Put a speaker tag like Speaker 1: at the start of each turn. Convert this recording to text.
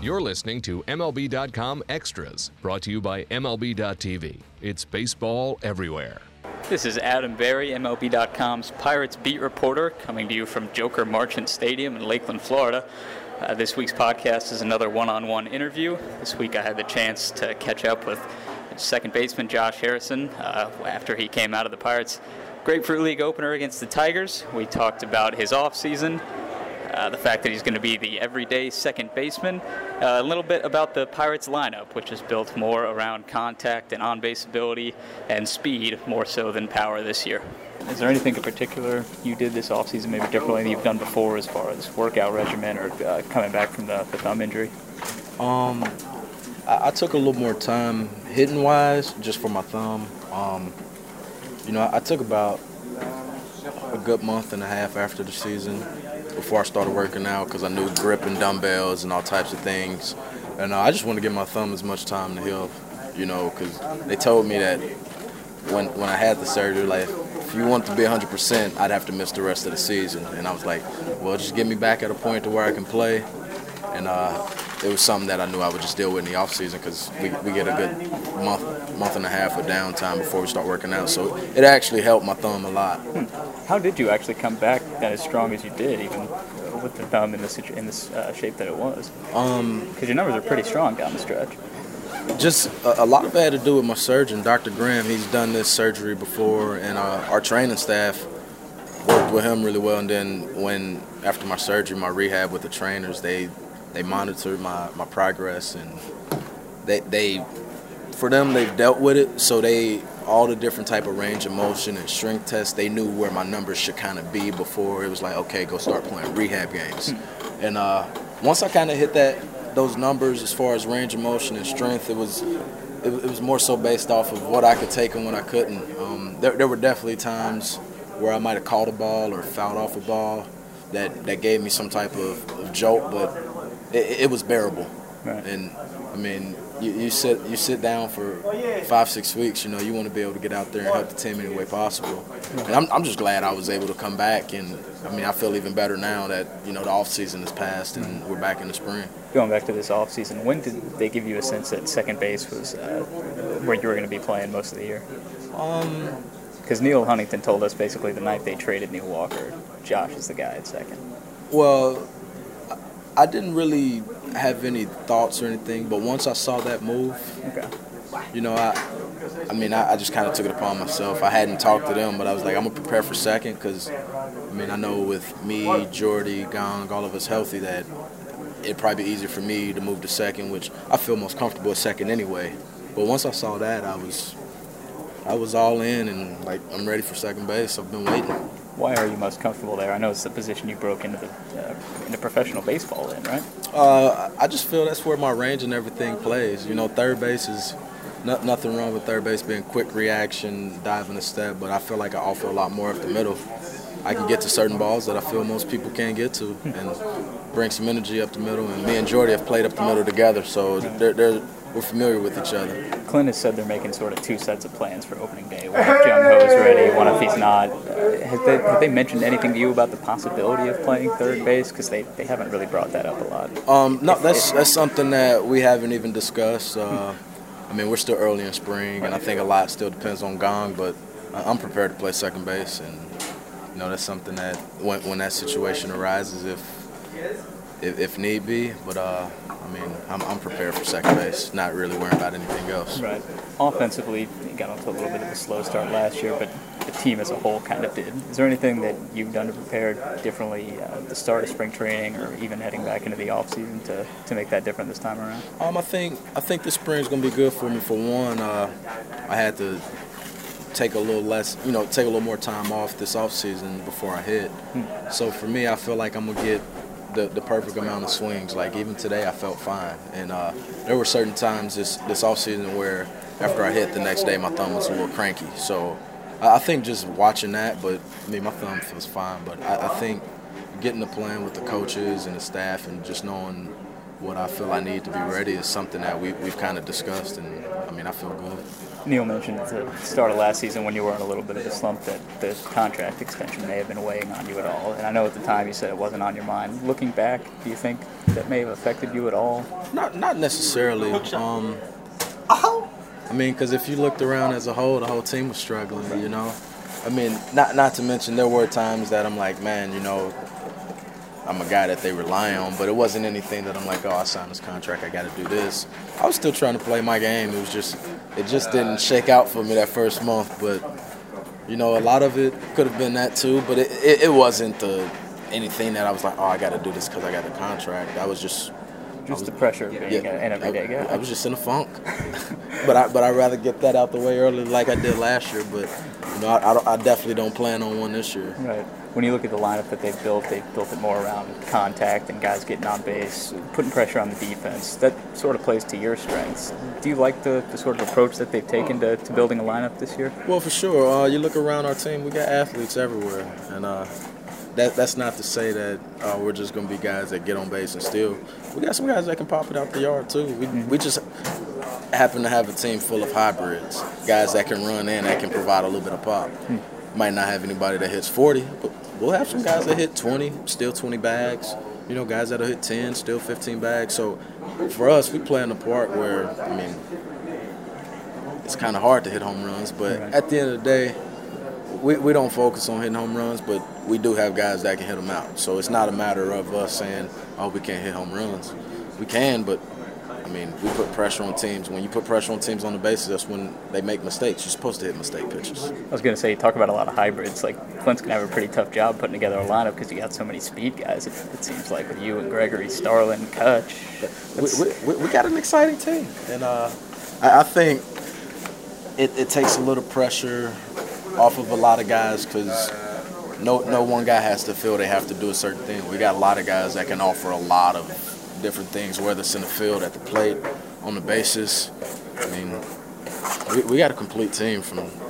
Speaker 1: You're listening to MLB.com Extras, brought to you by MLB.tv. It's baseball everywhere.
Speaker 2: This is Adam Berry, MLB.com's Pirates beat reporter, coming to you from Joker Marchant Stadium in Lakeland, Florida. Uh, this week's podcast is another one on one interview. This week I had the chance to catch up with second baseman Josh Harrison uh, after he came out of the Pirates' Grapefruit League opener against the Tigers. We talked about his offseason, uh, the fact that he's going to be the everyday second baseman, uh, a little bit about the Pirates lineup, which is built more around contact and on base ability and speed more so than power this year. Is there anything in particular you did this offseason maybe differently than you've done before as far as workout regimen or uh, coming back from the, the thumb injury?
Speaker 3: Um, I, I, took a little more time hitting wise just for my thumb. Um, you know, I, I took about a good month and a half after the season before I started working out because I knew grip and dumbbells and all types of things. And uh, I just want to give my thumb as much time to heal, you know, because they told me that when when I had the surgery, like if you want to be 100%, I'd have to miss the rest of the season. And I was like, well, just get me back at a point to where I can play. And uh, it was something that I knew I would just deal with in the off season because we, we get a good month month and a half of downtime before we start working out. So it actually helped my thumb a lot.
Speaker 2: Hmm. How did you actually come back as strong as you did, even with the thumb in this in this uh, shape that it was? Because um, your numbers are pretty strong down the stretch.
Speaker 3: Just a, a, lot of it had to do with my surgeon, Dr. Graham. He's done this surgery before, and uh, our training staff worked with him really well. And then when after my surgery, my rehab with the trainers, they they monitor my, my progress and they they for them they've dealt with it. So they all the different type of range of motion and strength tests they knew where my numbers should kind of be before it was like okay go start playing rehab games. Hmm. and uh, once i kind of hit that those numbers as far as range of motion and strength it was it, it, was more so based off of what i could take and what i couldn't. Um, there, there were definitely times where i might have caught a ball or fouled off a ball that, that gave me some type of, of jolt but it, it was bearable. Right. And I mean, you, you sit you sit down for five six weeks. You know, you want to be able to get out there and help the team any way possible. And I'm, I'm just glad I was able to come back. And I mean, I feel even better now that you know the off season has passed and we're back in the spring.
Speaker 2: Going back to this off season, when did they give you a sense that second base was uh, where you were going to be playing most of the year? Um, because Neil Huntington told us basically the night they traded Neil Walker, Josh is the guy at second.
Speaker 3: Well, I didn't really have any thoughts or anything, but once I saw that move, okay. you know, I, I mean, I, I just kind of took it upon myself. I hadn't talked to them, but I was like, I'm gonna prepare for second because, I mean, I know with me, Jordy, Kang, all of us healthy, that it'd probably be easier for me to move to second, which I feel most comfortable at second anyway. But once I saw that, I was, I was all in and like I'm ready for second base. I've been waiting
Speaker 2: why are you most comfortable there? I know it's the position you broke into the uh, into professional baseball in, right?
Speaker 3: Uh, I just feel that's where my range and everything plays. You know, third base is not, nothing wrong with third base being quick reaction, diving a step, but I feel like I offer a lot more up the middle. I can get to certain balls that I feel most people can't get to, and bring some energy up the middle. And me and Jordy have played up the middle together, so they're, they're we're familiar with each other.
Speaker 2: Clint has said they're making sort of two sets of plans for opening day. One if Jung Ho is ready, one if he's not. Uh, has they, have they mentioned anything to you about the possibility of playing third base? Because they, they haven't really brought that up a lot.
Speaker 3: Um, no, if, that's if, that's something that we haven't even discussed. Uh, I mean, we're still early in spring, and I think a lot still depends on Kang, but I'm prepared to play second base, and you know that's something that when, when that situation arises, if if, if need be. But uh, I mean, I'm, I'm prepared for second base, not really worrying about anything else.
Speaker 2: Right. Offensively, you got off to a little bit of a slow start last year, but the team as a whole kind of did. Is there anything that you've done to prepare differently uh, the start of spring training or even heading back into the offseason to, to make that different this time around?
Speaker 3: Um, I think I think this spring is going to be good for me. For one, uh, I had to take a little less, you know, take a little more time off this off season before I hit. Hmm. So for me, I feel like I'm gonna get the, the perfect amount of swings. Like even today, I felt fine, and uh, there were certain times this this off season where after I hit the next day, my thumb was a little cranky. So I think just watching that, but I mean my thumb feels fine. But I, I think getting to plan with the coaches and the staff and just knowing what I feel I need to be ready is something that we, we've kind of discussed, and I mean I feel good.
Speaker 2: Neil mentioned at the start of last season when you were in a little bit of a slump that the contract extension may have been weighing on you at all. And I know at the time you said it wasn't on your mind. Looking back, do you think that may have affected you at all?
Speaker 3: Not not necessarily. Um, I mean, because if you looked around as a whole, the whole team was struggling. You know, I mean, not not to mention there were times that I'm like, man, you know, I'm a guy that they rely on, but it wasn't anything that I'm like, oh, I signed this contract, I got to do this. I was still trying to play my game. It was just, it just didn't shake out for me that first month. But you know, a lot of it could have been that too, but it, it, it wasn't the, anything that I was like, oh, I got to do this because I got the contract. I was just
Speaker 2: just was, the pressure of being yeah, an everyday guy.
Speaker 3: I, I was just in a funk, but I but I'd rather get that out the way early, like I did last year. But you know, I, I, I definitely don't plan on one this year.
Speaker 2: Right when you look at the lineup that they've built, they've built it more around contact and guys getting on base, putting pressure on the defense. That sort of plays to your strengths. Do you like the, the sort of approach that they've taken to, to building a lineup this year?
Speaker 3: Well, for sure. Uh, you look around our team, we got athletes everywhere. And uh, that, that's not to say that uh, we're just going to be guys that get on base and steal. We got some guys that can pop it out the yard, too. We, mm-hmm. we just happen to have a team full of hybrids, guys that can run in, that can provide a little bit of pop. Mm-hmm might not have anybody that hits 40, but we'll have some guys that hit 20, still 20 bags. You know, guys that'll hit 10, still 15 bags. So for us, we play in the part where, I mean, it's kind of hard to hit home runs, but right. at the end of the day, we, we don't focus on hitting home runs, but we do have guys that can hit them out. So it's not a matter of us saying, oh, we can't hit home runs. We can, but I mean, we put pressure on teams. When you put pressure on teams on the bases, that's when they make mistakes. You're supposed to hit mistake pitches.
Speaker 2: I was going to say, talk about a lot of hybrids. Like Clint's going to have a pretty tough job putting together a lineup because you got so many speed guys. It, it, seems like with you and Gregory, Starlin, Kutch.
Speaker 3: We, we, we, got an exciting team, and uh, I, I, think it, it takes a little pressure off of a lot of guys because no no one guy has to feel they have to do a certain thing. We got a lot of guys that can offer a lot of different things, whether it's in the field, at the plate, on the bases. I mean, we, we got a complete team from